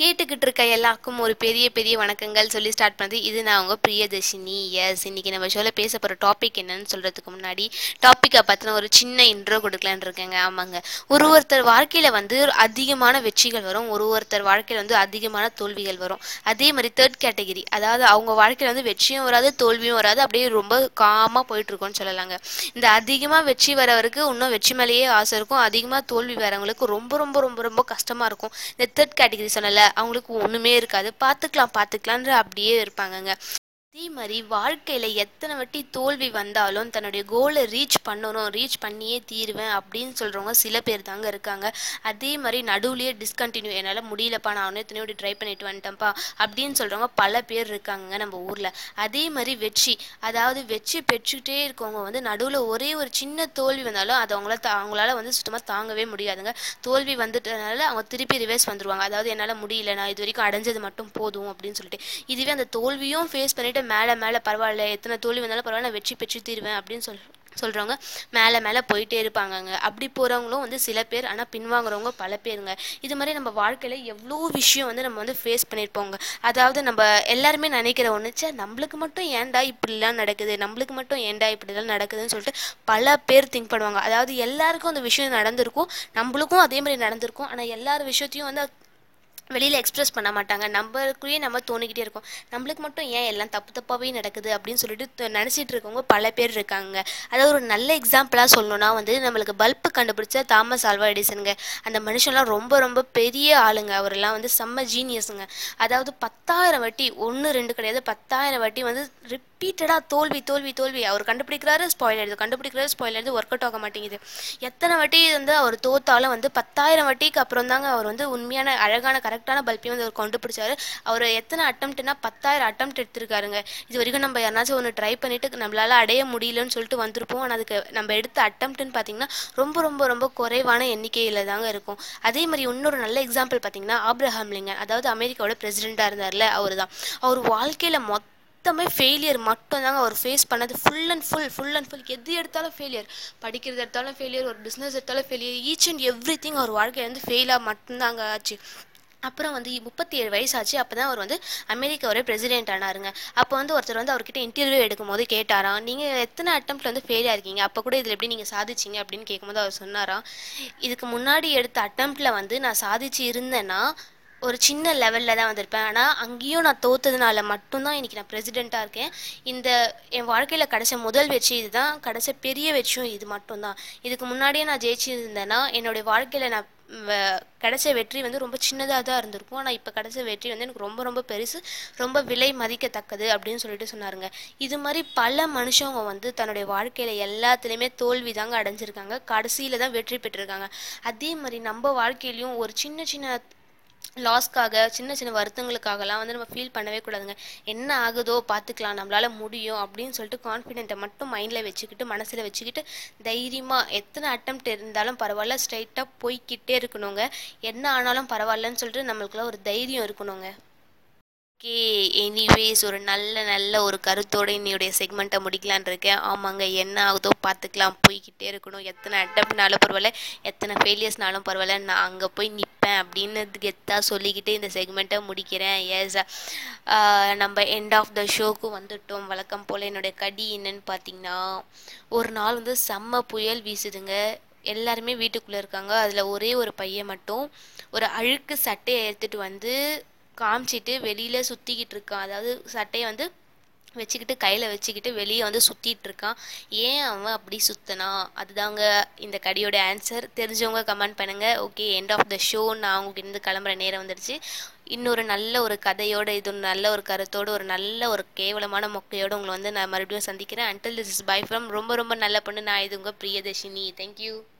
கேட்டுக்கிட்டு இருக்க எல்லாருக்கும் ஒரு பெரிய பெரிய வணக்கங்கள் சொல்லி ஸ்டார்ட் பண்ணது. இது நான் உங்கள் பிரியதர்ஷினி. எஸ் இன்னைக்கு நம்ம ஷோவில் பேச போகிற டாபிக் என்னன்னு சொல்கிறதுக்கு முன்னாடி டாப்பிக்கை பற்றின ஒரு சின்ன இன்ட்ரோ கொடுக்கலான்னு இருக்கேங்க. ஆமாங்க. ஒரு ஒருத்தர் வாழ்க்கையில் வந்து அதிகமான வெற்றிகள் வரும். ஒரு ஒருத்தர் வாழ்க்கையில் வந்து அதிகமான தோல்விகள் வரும். அதே மாதிரி தேர்ட் கேட்டகிரி அதாவது அவங்க வாழ்க்கையில் வந்து வெற்றியும் வராது தோல்வியும் வராது. அப்படியே ரொம்ப காமாக போயிட்டுருக்கோம்னு சொல்லலாங்க. இந்த அதிகமாக வெற்றி வரவருக்கு இன்னும் வெற்றி மேலேயே ஆசை இருக்கும். அதிகமாக தோல்வி வரவங்களுக்கு ரொம்ப ரொம்ப ரொம்ப ரொம்ப கஷ்டமாக இருக்கும். இந்த தேர்ட் கேட்டகிரி சொன்னல அவங்களுக்கு ஒன்றுமே இருக்காது. பார்த்துக்கலாம் பார்த்துக்கலான்ற அப்படியே இருப்பாங்கங்க. அதே மாதிரி வாழ்க்கையில் எத்தனை வாட்டி தோல்வி வந்தாலும் தன்னுடைய கோலை ரீச் பண்ணணும் ரீச் பண்ணியே தீருவேன் அப்படின்னு சொல்கிறவங்க சில பேர் தாங்க இருக்காங்க. அதே மாதிரி நடுவுலேயே டிஸ்கண்டினியூ என்னால் முடியலப்பா நான் அவனே எத்தனையோடி ட்ரை பண்ணிட்டு வந்துட்டேன்ப்பா அப்படின்னு சொல்கிறவங்க பல பேர் இருக்காங்க நம்ம ஊரில். அதே மாதிரி வெற்றி அதாவது வெற்றி பெற்றுக்கிட்டே இருக்கவங்க வந்து நடுவில் ஒரே ஒரு சின்ன தோல்வி வந்தாலும் அது அவங்கள தா- அவங்களால வந்து சுத்தமாக தாங்கவே முடியாதுங்க. தோல்வி வந்துட்டனால அவங்க திருப்பி ரிவர்ஸ் வந்துடுவாங்க அதாவது என்னால் முடியல நான் இது வரைக்கும் அடைஞ்சது மட்டும் போதும் அப்படின்னு சொல்லிட்டு. இதுவே அந்த தோல்வியும் ஃபேஸ் பண்ணிட்டு மேலே மேலே பரவாயில்ல. எத்தனை தோல்வி வந்தாலும் பரவாயில்ல நான் வெற்றி பெற்று தீருவேன் அப்படின்னு சொல் சொல்கிறவங்க மேலே மேலே போயிட்டே இருப்பாங்கங்க. அப்படி போகிறவங்களும் வந்து சில பேர் ஆனால் பின்வாங்குறவங்க பல பேருங்க. இது மாதிரி நம்ம வாழ்க்கையில் எவ்வளோ விஷயம் வந்து நம்ம வந்து ஃபேஸ் பண்ணியிருப்போங்க. அதாவது நம்ம எல்லாருமே நினைக்கிற ஒன்றுச்சு நம்மளுக்கு மட்டும் ஏன்டா இப்படிலாம் நடக்குது? நம்மளுக்கு மட்டும் ஏன்டா இப்படிலாம் நடக்குதுன்னு சொல்லிட்டு பல பேர் திங்க் பண்ணுவாங்க. அதாவது எல்லாருக்கும் அந்த விஷயம் நடந்திருக்கும். நம்மளுக்கும் அதே மாதிரி நடந்திருக்கும். ஆனால் எல்லார் விஷயத்தையும் வந்து வெளியில் எக்ஸ்ப்ரெஸ் பண்ண மாட்டாங்க. நம்மளுக்குள்ளேயே நம்ம தோணிக்கிட்டே இருக்கோம். நம்மளுக்கு மட்டும் ஏன் எல்லாம் தப்பு தப்பாகவே நடக்குது அப்படின்னு சொல்லிட்டு நினச்சிட்டு இருக்கவங்க பல பேர் இருக்காங்க. அதாவது ஒரு நல்ல எக்ஸாம்பிளாக சொல்லணும்னா வந்து நம்மளுக்கு பல்பு கண்டுபிடிச்ச தாமஸ் ஆல்வா எடிசனுங்க. அந்த மனுஷன்லாம் ரொம்ப ரொம்ப பெரிய ஆளுங்க. அவரெல்லாம் வந்து செம்ம ஜீனியஸுங்க அதாவது பத்தாயிரம் வாட்டி ஒன்று ரெண்டு கிடையாது. பத்தாயிரம் வாட்டி வந்து ரிப் ரிப்பீட்டடாக தோல்வி தோல்வி தோல்வி. அவர் கண்டுபிடிக்கிறாரு ஸ்பாயில் ஆயிடுது கண்டுபிடிக்கிறாரு ஸ்பாயில் ஆயிடுது ஒர்க் அவுட் ஆக மாட்டேங்குது. எத்தனை வாட்டி வந்து அவர் தோத்தாலும் வந்து பத்தாயிரம் வாட்டிக்கு அப்புறம் தாங்க அவர் வந்து உண்மையான அழகான கரெக்டான பல்பையும் வந்து அவர் கண்டுபிடிச்சாரு. அவர் எத்தனை அட்டம்ப்ட்னா பத்தாயிரம் அட்டம்ப்ட் எடுத்திருக்காருங்க. இது வரைக்கும் நம்ம யாராச்சும் ஒன்று ட்ரை பண்ணிட்டு நம்மளால அடைய முடியலன்னு சொல்லிட்டு வந்திருப்போம். ஆனால் அதுக்கு நம்ம எடுத்த அட்டம்ப்ட்னு பார்த்தீங்கன்னா ரொம்ப ரொம்ப ரொம்ப குறைவான எண்ணிக்கையில் தாங்க இருக்கும். அதே மாதிரி இன்னொரு நல்ல எக்ஸாம்பிள் பார்த்தீங்கன்னா ஆப்ரஹாம் லிங்கன். அதாவது அமெரிக்காவோட பிரசிடெண்ட்டாக இருந்தார்ல அவர் தான் அவர் வாழ்க்கையில் மொத்த மொத்தமே ஃபெயிலியர் மட்டும் தாங்க அவர் ஃபேஸ் பண்ணது. Full and full full and full எது எடுத்தாலும் ஃபெயிலியர் படிக்கிறது எடுத்தாலும் ஃபெயிலியர் ஒரு பிஸ்னஸ் எடுத்தாலும் failure each and every thing அவர் வாழ்க்கையில வந்து ஃபெயிலாக மட்டும்தாங்க ஆச்சு. அப்புறம் வந்து முப்பத்தி ஏழு வயசாச்சு. அப்போ தான் அவர் வந்து அமெரிக்காவோட பிரசிடென்ட் ஆனாருங்க. அப்போ வந்து ஒருத்தர் வந்து அவர்கிட்ட இன்டர்வியூ எடுக்கும்போது கேட்டாராம் நீங்கள் எத்தனை அட்டம்ப்ட்ல வந்து ஃபெயில் ஆயிருக்கீங்க? அப்போ கூட இதில் எப்படி நீங்கள் சாதிச்சிங்க? அப்படின்னு கேட்கும்போது அவர் சொன்னாராம் இதுக்கு முன்னாடி எடுத்த அட்டம்ப்ட்ல வந்து நான் சாதிச்சு இருந்தேன்னா ஒரு சின்ன லெவலில் தான் வந்திருப்பேன். ஆனால் அங்கேயும் நான் தோத்ததுனால மட்டும்தான் இன்றைக்கி நான் பிரசிடெண்ட்டாக இருக்கேன். இந்த என் வாழ்க்கையில் கிடச்ச முதல் வெற்றி இதுதான். கிடச்ச பெரிய வெற்றியும் இது மட்டும்தான். இதுக்கு முன்னாடியே நான் ஜெயிச்சிருந்தேன்னா என்னுடைய வாழ்க்கையில் நான் வ- கிடைச்ச வெற்றி வந்து ரொம்ப சின்னதாக தான் இருந்திருக்கும். ஆனால் இப்போ கிடைச்ச வெற்றி வந்து எனக்கு ரொம்ப ரொம்ப பெருசு ரொம்ப விலை மதிக்கத்தக்கது அப்படின்னு சொல்லிட்டு சொன்னாருங்க. இது மாதிரி பல மனுஷங்க வந்து தன்னுடைய வாழ்க்கையில் எல்லாத்துலேயுமே தோல்வி தாங்க அடைஞ்சிருக்காங்க. கடைசியில் தான் வெற்றி பெற்றிருக்காங்க. அதே மாதிரி நம்ம வாழ்க்கையிலையும் ஒரு சின்ன சின்ன லாஸ்க்காக சின்ன சின்ன வருத்தங்களுக்காகலாம் வந்து நம்ம ஃபீல் பண்ணவே கூடாதுங்க. என்ன ஆகுதோ பார்த்துக்கலாம். நம்மளால் முடியும் அப்படின்னு சொல்லிட்டு கான்ஃபிடென்ட்டை மட்டும் மைண்டில் வச்சுக்கிட்டு மனசில் வச்சுக்கிட்டு தைரியமாக எத்தனை அட்டம்ப்ட் இருந்தாலும் பரவாயில்ல ஸ்ட்ரைட்டாக போய்க்கிட்டே இருக்கணுங்க. என்ன ஆனாலும் பரவாயில்லன்னு சொல்லிட்டு நம்மளுக்குள்ள ஒரு தைரியம் இருக்கணுங்க. ஓகே எனிவேஸ் ஒரு நல்ல நல்ல ஒரு கருத்தோடு என்னுடைய செக்மெண்ட்டை முடிக்கலான்னு இருக்கேன். ஆமாங்க என்ன ஆகுதோ பார்த்துக்கலாம். போய்கிட்டே இருக்கணும். எத்தனை அட்டம்ப்ட்னாலும் பரவாயில்ல எத்தனை ஃபெயிலியர்ஸ்னாலும் பரவாயில்ல. நான் அங்கே போய் நிற்பேன் அப்படின்னு கெத்தாக சொல்லிக்கிட்டு இந்த செக்மெண்ட்டை முடிக்கிறேன். எஸ் நம்ம எண்ட் ஆஃப் த ஷோக்கு வந்துட்டோம். வழக்கம் போல் என்னுடைய கடி என்னன்னு பார்த்தீங்கன்னா ஒரு நாள் வந்து செம்ம புயல் வீசுதுங்க. எல்லாருமே வீட்டுக்குள்ளே இருக்காங்க. அதில் ஒரே ஒரு பையன் மட்டும் ஒரு அழுக்கு சட்டையை எடுத்துகிட்டு வந்து காமிச்சிட்டு வெளியில் சுற்றிக்கிட்டு இருக்கான் அதாவது சட்டையை வந்து வச்சுக்கிட்டு கையில் வச்சுக்கிட்டு வெளியே வந்து சுற்றிட்டு இருக்கான் ஏன் அவன் அப்படி சுத்தனா? அதுதாங்க இந்த கடியோட ஆன்சர் தெரிஞ்சவங்க கமெண்ட் பண்ணுங்கள் okay end of the show நான் உங்ககிட்ட கிளம்புற நேரம் வந்துடுச்சு இன்னொரு நல்ல ஒரு கதையோட இது நல்ல ஒரு கருத்தோடு ஒரு நல்ல ஒரு கேவலமான மொக்கையோடு உங்களை வந்து நான் மறுபடியும் சந்திக்கிறேன். Until this is bye from ரொம்ப ரொம்ப நல்ல பொண்ணு. நான் இது உங்கள் பிரியதர்ஷினி. தேங்க்யூ